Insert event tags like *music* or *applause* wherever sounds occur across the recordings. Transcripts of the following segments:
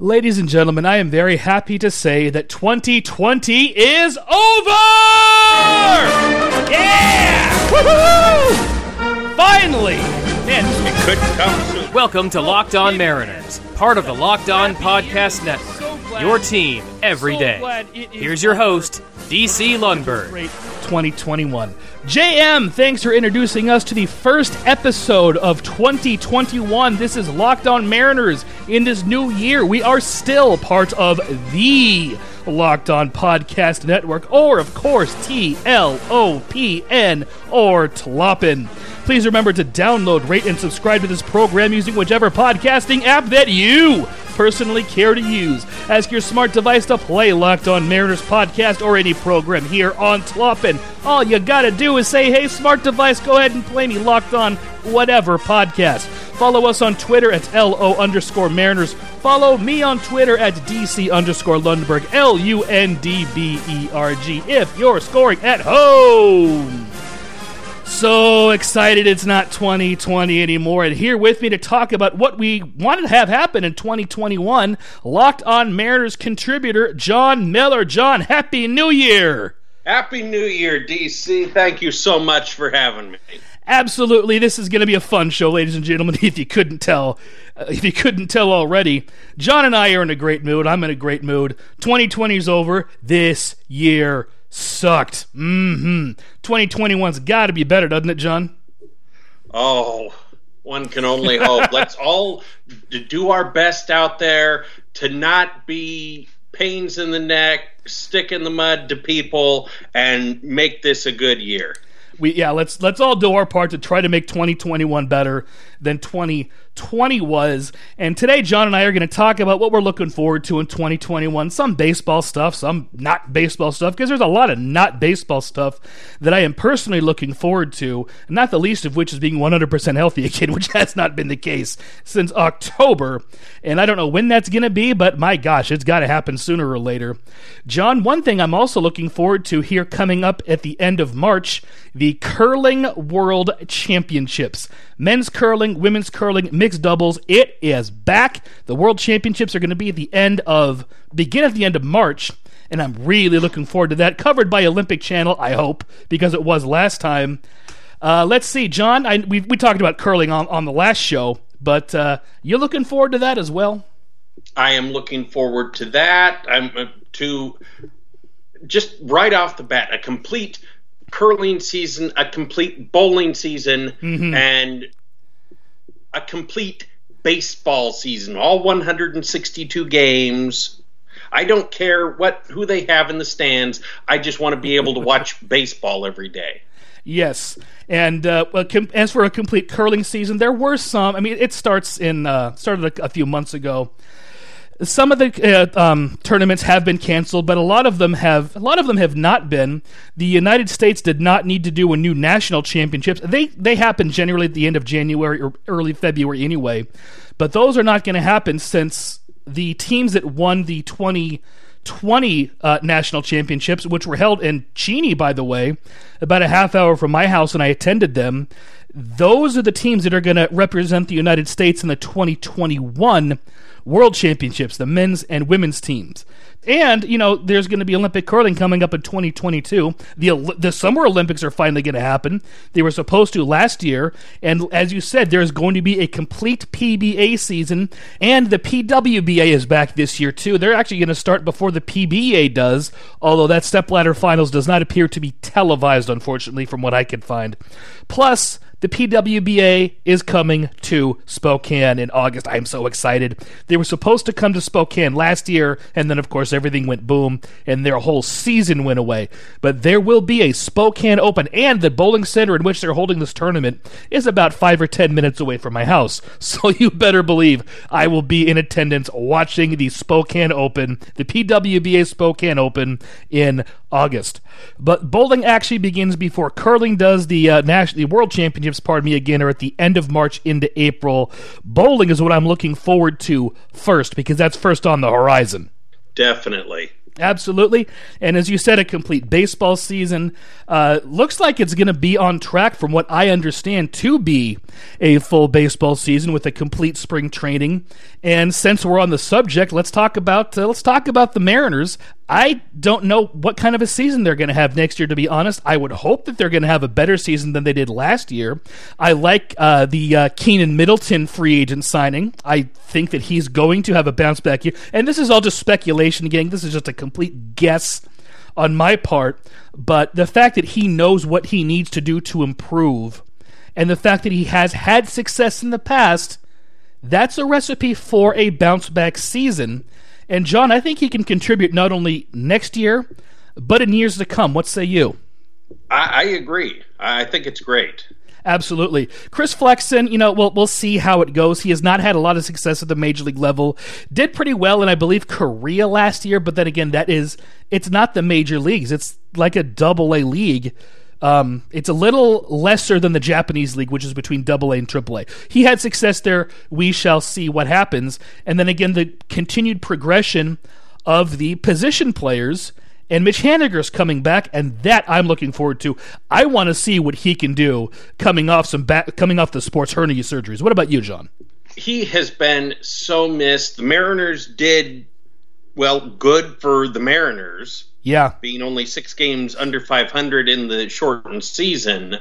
Ladies and gentlemen, I am very happy to say that 2020 is over! Yeah! Woohoo! Finally! Man, It couldn't come soon. Welcome to Locked On Mariners, part of the Locked On Podcast Network. Your team every day. Here's your host, DC Lundberg. Great 2021. JM, thanks for introducing us to the first episode of 2021. This is Locked On Mariners. In this new year, we are still part of the Locked On Podcast Network, or of course, T L O P N, or Tlopin. Please remember to download, rate, and subscribe to this program using whichever podcasting app that you personally care to use. Ask your smart device to play Locked On Mariners podcast or any program here on Tlopin. All you gotta do is say, hey, smart device, go ahead and play me Locked On whatever podcast. Follow us on Twitter at LO underscore Mariners. Follow me on Twitter at DC underscore Lundberg, L U N D B E R G, if you're scoring at home. So excited it's not 2020 anymore. And here with me to talk about what we wanted to have happen in 2021, Locked On Mariners contributor John Miller. John, Happy New Year! Happy New Year, DC. Thank you so much for having me. Absolutely, this is going to be a fun show, ladies and gentlemen. *laughs* If you couldn't tell, uh, if you couldn't tell already, John and I are in a great mood. I'm in a great mood. 2020 is over. This year sucked. Mm-hmm. 2021's got to be better, doesn't it, John? Oh, one can only hope. *laughs* Let's all do our best out there to not be pains in the neck, stick in the mud to people, and make this a good year. we yeah let's let's all do our part to try to make 2021 better than 2020 was and today john and i are going to talk about what we're looking forward to in 2021 some baseball stuff some not baseball stuff because there's a lot of not baseball stuff that i am personally looking forward to not the least of which is being 100% healthy *laughs* again which has not been the case since october. And i don't know when that's going to be but my gosh it's got to happen sooner or later. John one thing i'm also looking forward to here coming up at the end of march the Curling World Championships. Men's curling, women's curling, mixed doubles. It is back. The World Championships are going to be at the end of begin at the end of March, and I'm really looking forward to that. Covered by Olympic Channel, I hope, because it was last time. Uh, let's see, John. I, we we talked about curling on, on the last show, but uh, you're looking forward to that as well. I am looking forward to that. I'm uh, to just right off the bat a complete curling season, a complete bowling season, and a complete baseball season. All 162 games. I don't care what who they have in the stands. I just want to be able to watch *laughs* baseball every day. Yes, and uh, as for a complete curling season, there were some. I mean, it starts in uh, started a, a few months ago. Some of the uh, um, tournaments have been canceled, but a lot of them have. A lot of them have not been. The United States did not need to do a new national championships. They they happen generally at the end of January or early February anyway, but those are not going to happen since the teams that won the 2020 uh, national championships, which were held in Cheney, by the way, about a half hour from my house, and I attended them. Those are the teams that are going to represent the United States in the 2021 World Championships, the men's and women's teams. And, you know, there's going to be Olympic curling coming up in 2022. The, the Summer Olympics are finally going to happen. They were supposed to last year. And as you said, there's going to be a complete PBA season. And the PWBA is back this year, too. They're actually going to start before the PBA does, although that stepladder finals does not appear to be televised, unfortunately, from what I could find. Plus, the PWBA is coming to Spokane in August. I'm so excited. They were supposed to come to Spokane last year, and then, of course, everything went boom, and their whole season went away. But there will be a Spokane Open, and the bowling center in which they're holding this tournament is about five or ten minutes away from my house. *laughs* So you better believe I will be in attendance watching the Spokane Open, the PWBA Spokane Open in August. But bowling actually begins before curling does. The uh, national, the World Championships, pardon me again, are at the end of March into April. Bowling is what I'm looking forward to first because that's first on the horizon. Definitely. Absolutely. And as you said, a complete baseball season. Uh, looks like it's going to be on track, from what I understand, to be a full baseball season with a complete spring training. And since we're on the subject, let's talk about uh, let's talk about the Mariners. I don't know what kind of a season they're going to have next year. To be honest, I would hope that they're going to have a better season than they did last year. I like uh, the uh, Keynan Middleton free agent signing. I think that he's going to have a bounce back year. And this is all just speculation, gang. This is just a complete guess on my part. But the fact that he knows what he needs to do to improve, and the fact that he has had success in the past, that's a recipe for a bounce back season. And John, I think he can contribute not only next year, but in years to come. What say you? I, I agree. I think it's great. Absolutely. Chris Flexen, you know, we'll, we'll see how it goes. He has not had a lot of success at the major league level. Did pretty well in, I believe, Korea last year, but then again, that is, it's not the major leagues. It's like a double A league. Um, it's a little lesser than the Japanese league, which is between Double A and Triple A. He had success there. We shall see what happens. And then again, the continued progression of the position players. And Mitch Haniger's coming back, and that I'm looking forward to. I want to see what he can do coming off some back, coming off the sports hernia surgeries. What about you, John? He has been so missed. The Mariners did well, good for the Mariners yeah. Being only six games under 500 in the shortened season.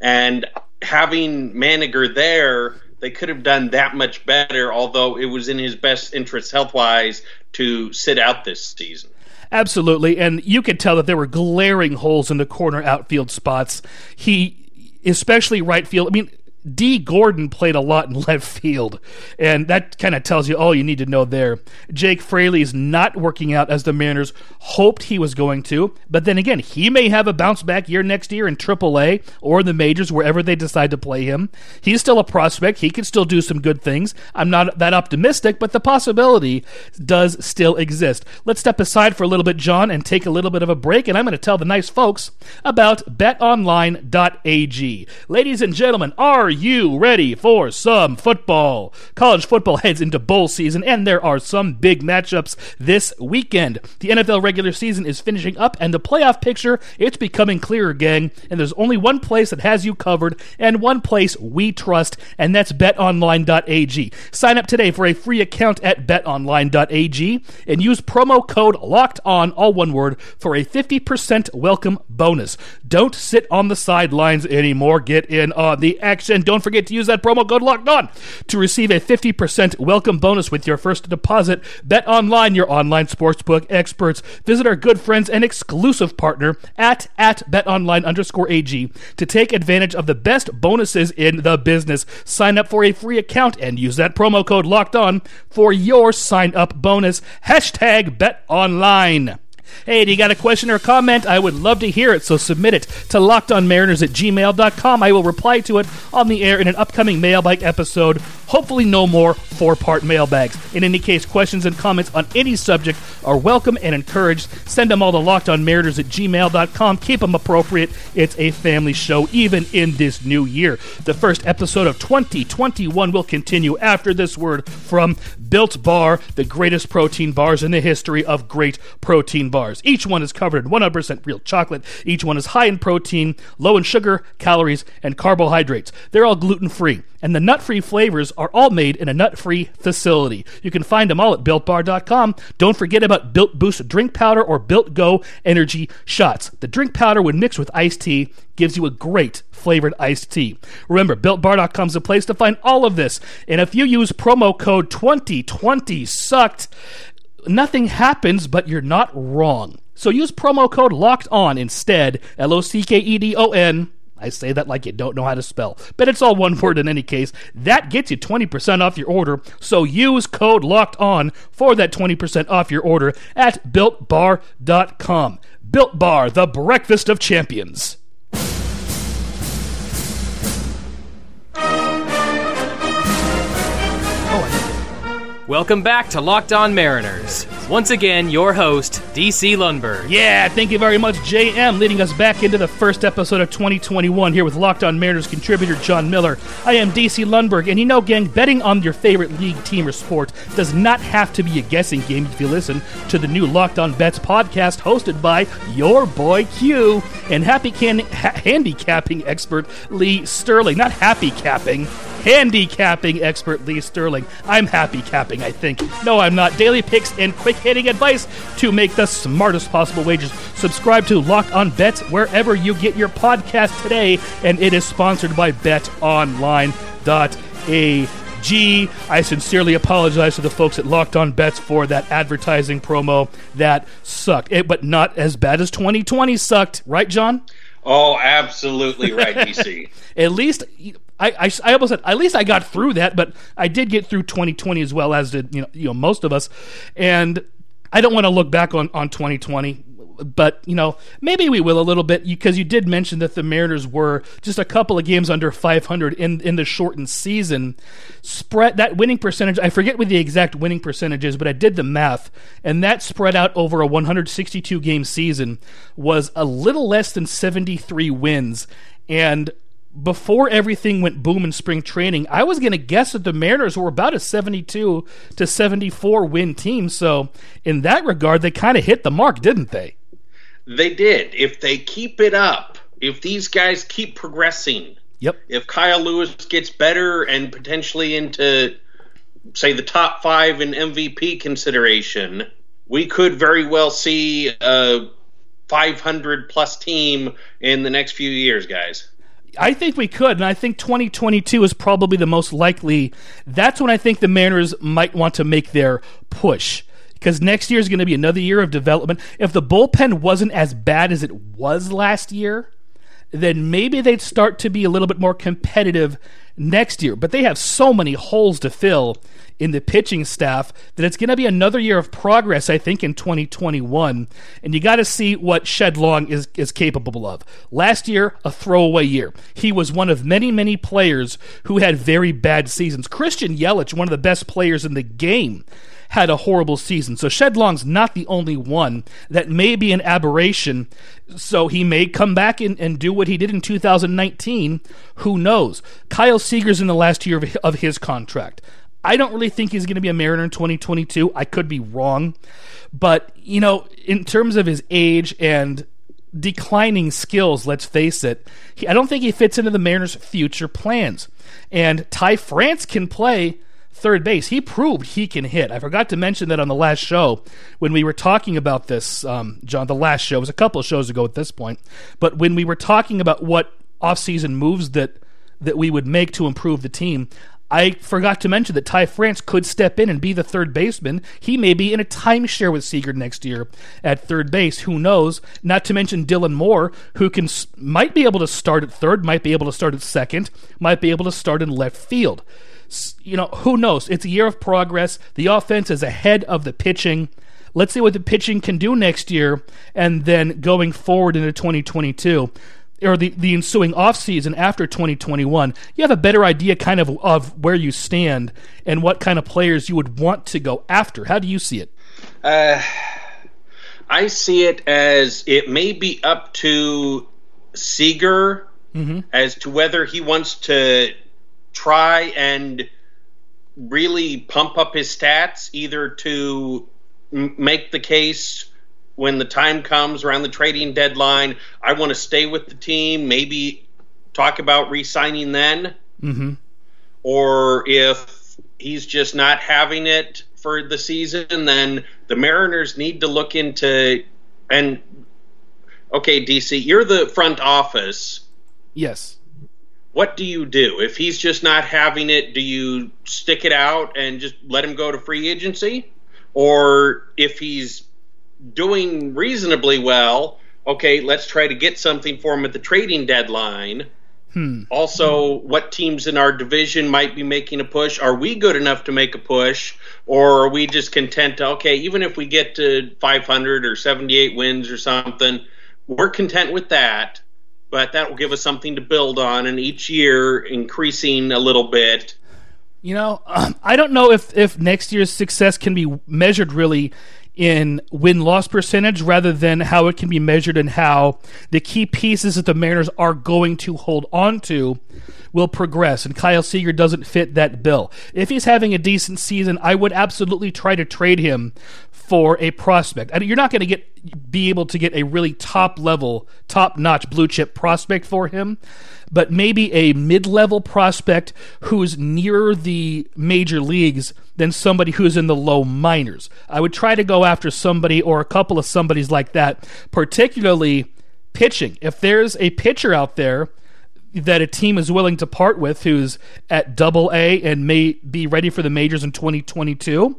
And having Haniger there, they could have done that much better, although it was in his best interest health wise to sit out this season. Absolutely. And you could tell that there were glaring holes in the corner outfield spots. He, especially right field, I mean, Dee Gordon played a lot in *laughs* left field, and that kind of tells you all you need to know there. Jake Fraley is not working out as the Mariners hoped he was going to, but then again, he may have a bounce back year next year in AAA or the majors, wherever they decide to play him. He's still a prospect. He can still do some good things. I'm not that optimistic, but the possibility does still exist. Let's step aside for a little bit, John, and take a little bit of a break, and I'm going to tell the nice folks about betonline.ag. Ladies and gentlemen, are you ready for some football? College football heads into bowl season, and there are some big matchups this weekend. The NFL regular season is finishing up, and the playoff picture it's becoming clearer, gang. And there's only one place that has you covered, and one place we trust, and that's BetOnline.ag. Sign up today for a free account at BetOnline.ag and use promo code Locked On, all one word, for a 50% welcome bonus. Don't sit on the sidelines anymore. Get in on the action. Don't forget to use that promo code Locked On to receive a 50% welcome bonus with your first deposit. Bet online, your online sportsbook experts. Visit our good friends and exclusive partner at at betonline underscore ag to take advantage of the best bonuses in the business. Sign up for a free account and use that promo code Locked On for your sign up bonus. Hashtag Bet Online. Hey, do you got a question or a comment? I would love to hear it, so submit it to lockedonmariners at gmail.com. I will reply to it on the air in an upcoming mailbag episode. Hopefully, no more four part mailbags. In any case, questions and comments on any subject are welcome and encouraged. Send them all to lockedonmariners at gmail.com. Keep them appropriate. It's a family show, even in this new year. The first episode of 2021 will continue after this word from Built Bar, the greatest protein bars in the history of great protein bars. Each one is covered in 100% real chocolate. Each one is high in protein, low in sugar, calories, and carbohydrates. They're all gluten free, and the nut free flavors are all made in a nut free facility. You can find them all at builtbar.com. Don't forget about Built Boost drink powder or Built Go energy shots. The drink powder, when mixed with iced tea, gives you a great flavored iced tea. Remember, BuiltBar.com is a place to find all of this. And if you use promo code 2020 sucked, nothing happens, but you're not wrong. So use promo code locked on instead, L O C K E D O N. I say that like you don't know how to spell, but it's all one word in any case. That gets you 20% off your order, so use code locked on for that 20% off your order at builtbar.com. Built Bar, the breakfast of champions. Welcome back to Locked On Mariners. Once again, your host, DC Lundberg. Yeah, thank you very much, JM, leading us back into the first episode of 2021 here with Locked On Mariners contributor John Miller. I am DC Lundberg, and you know, gang, betting on your favorite league, team, or sport does not have to be a guessing game if you listen to the new Locked On Bets podcast hosted by your boy Q and happy can- ha- handicapping expert Lee Sterling. Not happy capping handicapping expert Lee Sterling. I'm happy capping, I think. No, I'm not. Daily picks and quick hitting advice to make the smartest possible wagers. Subscribe to Lock on Bets wherever you get your podcast today, and it is sponsored by betonline.ag. I sincerely apologize to the folks at Locked On Bets for that advertising promo that sucked, it, but not as bad as 2020 sucked, right, John? Oh, absolutely right, DC. *laughs* at least I, I, I, almost said at least I got through that, but I did get through 2020 as well as did you know you know most of us, and I don't want to look back on on 2020. But you know, maybe we will a little bit because you did mention that the Mariners were just a couple of games under 500 in in the shortened season. Spread that winning percentage. I forget what the exact winning percentage is, but I did the math, and that spread out over a 162 game season was a little less than 73 wins. And before everything went boom in spring training, I was going to guess that the Mariners were about a 72 to 74 win team. So, in that regard, they kind of hit the mark, didn't they? They did. If they keep it up, if these guys keep progressing, yep. If Kyle Lewis gets better and potentially into, say, the top five in MVP consideration, we could very well see a 500 plus team in the next few years, guys. I think we could, and I think 2022 is probably the most likely. That's when I think the Mariners might want to make their push. Because next year is going to be another year of development. If the bullpen wasn't as bad as it was last year, then maybe they'd start to be a little bit more competitive next year. But they have so many holes to fill in the pitching staff that it's going to be another year of progress, I think, in 2021. And you got to see what Shed Long is, is capable of. Last year, a throwaway year. He was one of many, many players who had very bad seasons. Christian Yelich, one of the best players in the game, had a horrible season. So Shed Long's not the only one that may be an aberration. So he may come back and, and do what he did in 2019. Who knows? Kyle Seager's in the last year of, of his contract. I don't really think he's going to be a Mariner in 2022. I could be wrong. But, you know, in terms of his age and declining skills, let's face it, he, I don't think he fits into the Mariners' future plans. And Ty France can play third base. He proved he can hit. I forgot to mention that on the last show when we were talking about this, um, John. The last show was a couple of shows ago at this point, but when we were talking about what offseason moves that that we would make to improve the team, I forgot to mention that Ty France could step in and be the third baseman. He may be in a timeshare with Seager next year at third base. Who knows? Not to mention Dylan Moore, who can might be able to start at third, might be able to start at second, might be able to start in left field. You know, who knows? It's a year of progress. The offense is ahead of the pitching. Let's see what the pitching can do next year, and then going forward into 2022 or the, the ensuing offseason after 2021, you have a better idea kind of of where you stand and what kind of players you would want to go after. How do you see it? Uh, I see it as it may be up to Seager mm-hmm. as to whether he wants to try and really pump up his stats, either to m- make the case when the time comes around the trading deadline, I want to stay with the team, maybe talk about re signing then. Mm-hmm. Or if he's just not having it for the season, then the Mariners need to look into. And okay, DC, you're the front office. Yes. What do you do? If he's just not having it, do you stick it out and just let him go to free agency? Or if he's doing reasonably well. Okay, let's try to get something for him at the trading deadline. Hmm. Also, what teams in our division might be making a push? Are we good enough to make a push? Or are we just content to, okay, even if we get to 500 or 78 wins or something, we're content with that, but that will give us something to build on, and each year increasing a little bit You know, *clears throat* I don't know if if next year's success can be measured really in win loss percentage rather than how it can be measured and how the key pieces that the Mariners are going to hold on to will progress. And Kyle Seager doesn't fit that bill. If he's having a decent season, I would absolutely try to trade him for a prospect. I mean, you're not going to get be able to get a really top level, top notch blue chip prospect for him, but maybe a mid level prospect who's nearer the major leagues than somebody who's in the low minors. I would try to go after somebody or a couple of somebodies like that, particularly pitching. If there's a pitcher out there that a team is willing to part with who's at double A and may be ready for the majors in 2022,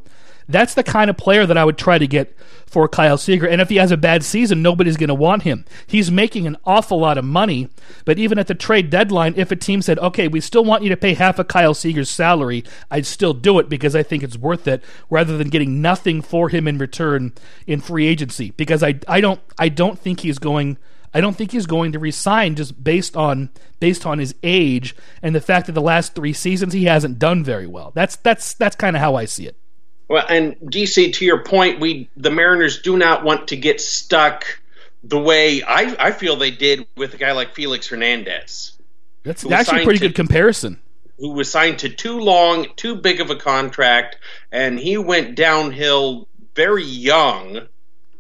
that's the kind of player that I would try to get for Kyle Seager. And if he has a bad season, nobody's going to want him. He's making an awful lot of money, but even at the trade deadline, if a team said, okay, we still want you to pay half of Kyle Seager's salary, I'd still do it because I think it's worth it rather than getting nothing for him in return in free agency because I, I don't I don't think he's going I don't think he's going to resign just based on based on his age and the fact that the last 3 seasons he hasn't done very well. That's that's that's kind of how I see it. Well, and DC, to your point, we the Mariners do not want to get stuck the way I, I feel they did with a guy like Felix Hernandez. That's actually a pretty to, good comparison. Who was signed to too long, too big of a contract, and he went downhill very young.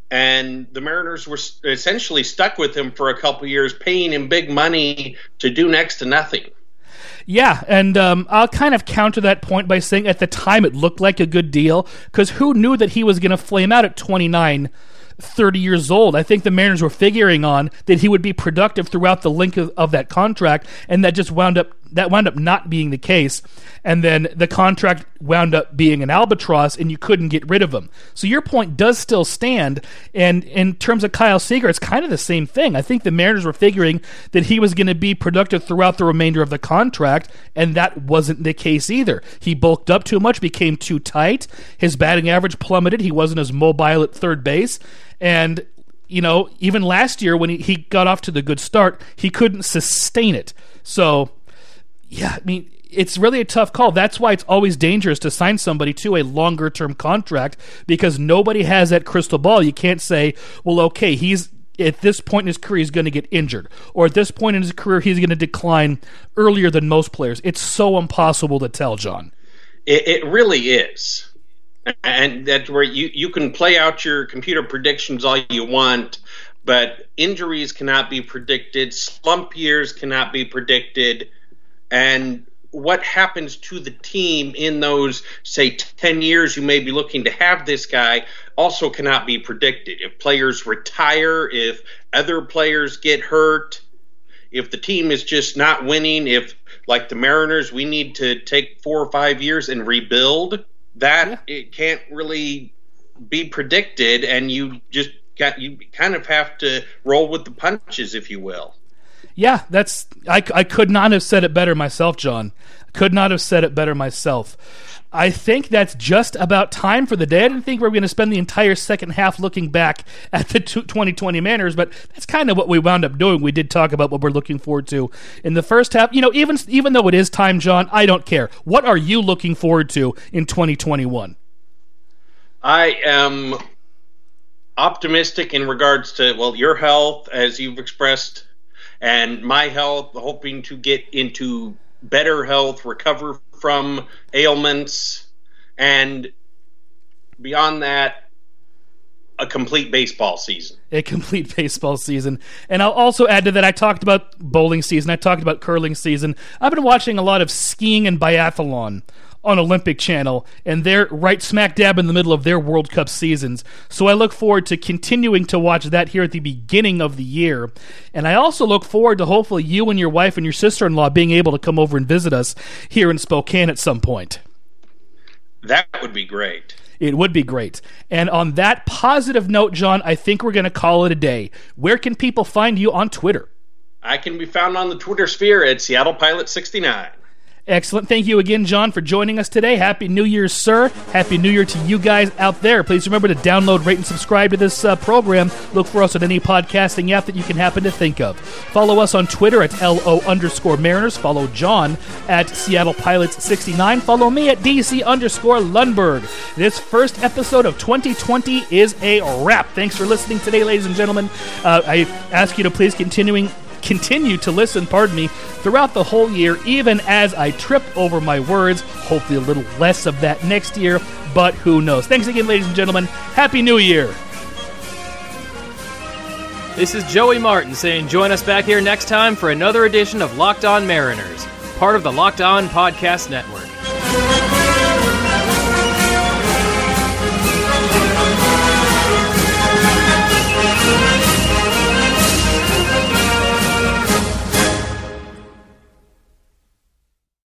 And the Mariners were essentially stuck with him for a couple years, paying him big money to do next to nothing. Yeah, and um, I'll kind of counter that point by saying at the time it looked like a good deal because who knew that he was going to flame out at 29 30 years old. I think the Mariners were figuring on that he would be productive throughout the length of, of, that contract, and that just wound up that wound up not being the case. And then the contract wound up being an albatross, and you couldn't get rid of him. So your point does still stand. And in terms of Kyle Seager, it's kind of the same thing. I think the Mariners were figuring that he was going to be productive throughout the remainder of the contract, and that wasn't the case either. He bulked up too much, became too tight. His batting average plummeted. He wasn't as mobile at third base and, you know, even last year when he, he got off to the good start, he couldn't sustain it. So, yeah, I mean, it's really a tough call. That's why it's always dangerous to sign somebody to a longer term contract because nobody has that crystal ball. You can't say, well, okay, he's at this point in his career he's going to get injured or at this point in his career he's going to decline earlier than most players. It's so impossible to tell, John. It, it really is and that's where you you can play out your computer predictions all you want but injuries cannot be predicted slump years cannot be predicted and what happens to the team in those say 10 years you may be looking to have this guy also cannot be predicted if players retire if other players get hurt if the team is just not winning if like the mariners we need to take four or five years and rebuild that yeah. it can't really be predicted, and you just got you kind of have to roll with the punches, if you will. Yeah, that's I, I could not have said it better myself, John. Could not have said it better myself. I think that's just about time for the day. I didn't think we were going to spend the entire second half looking back at the 2020 Mariners, but that's kind of what we wound up doing. We did talk about what we're looking forward to in the first half. You know, even even though it is time, John, I don't care. What are you looking forward to in 2021? I am optimistic in regards to well your health as you've expressed and my health hoping to get into better health recover from ailments, and beyond that, a complete baseball season. A complete *laughs* baseball season. And I'll also add to that, I talked about bowling season, I talked about curling season. I've been watching a lot of skiing and biathlon on Olympic Channel, and they're right smack dab in the middle of their World Cup seasons. So I look forward to continuing to watch that here at the beginning of the year. And I also look forward to hopefully you and your wife and your sister in law being able to come over and visit us here in Spokane at some point. That would be great. It would be great. And on that positive note, John, I think we're going to call it a day. Where can people find you on Twitter? I can be found on the Twitter sphere at Seattle Pilot 69. Excellent. Thank you again, John, for joining us today. Happy New Year, sir. Happy New Year to you guys out there. Please remember to download, rate, and subscribe to this uh, program. Look for us on any podcasting app that you can happen to think of. Follow us on Twitter at LO underscore Mariners. Follow John at Seattle Pilots 69. Follow me at DC underscore Lundberg. This first episode of 2020 is a wrap. Thanks for listening today, ladies and gentlemen. Uh, I ask you to please continuing continue to listen, pardon me, throughout the whole year, even as I trip over my words. Hopefully, a little less of that next year, but who knows? Thanks again, ladies and gentlemen. Happy New Year. This is Joey Martin saying join us back here next time for another edition of Locked On Mariners, part of the Locked On Podcast Network.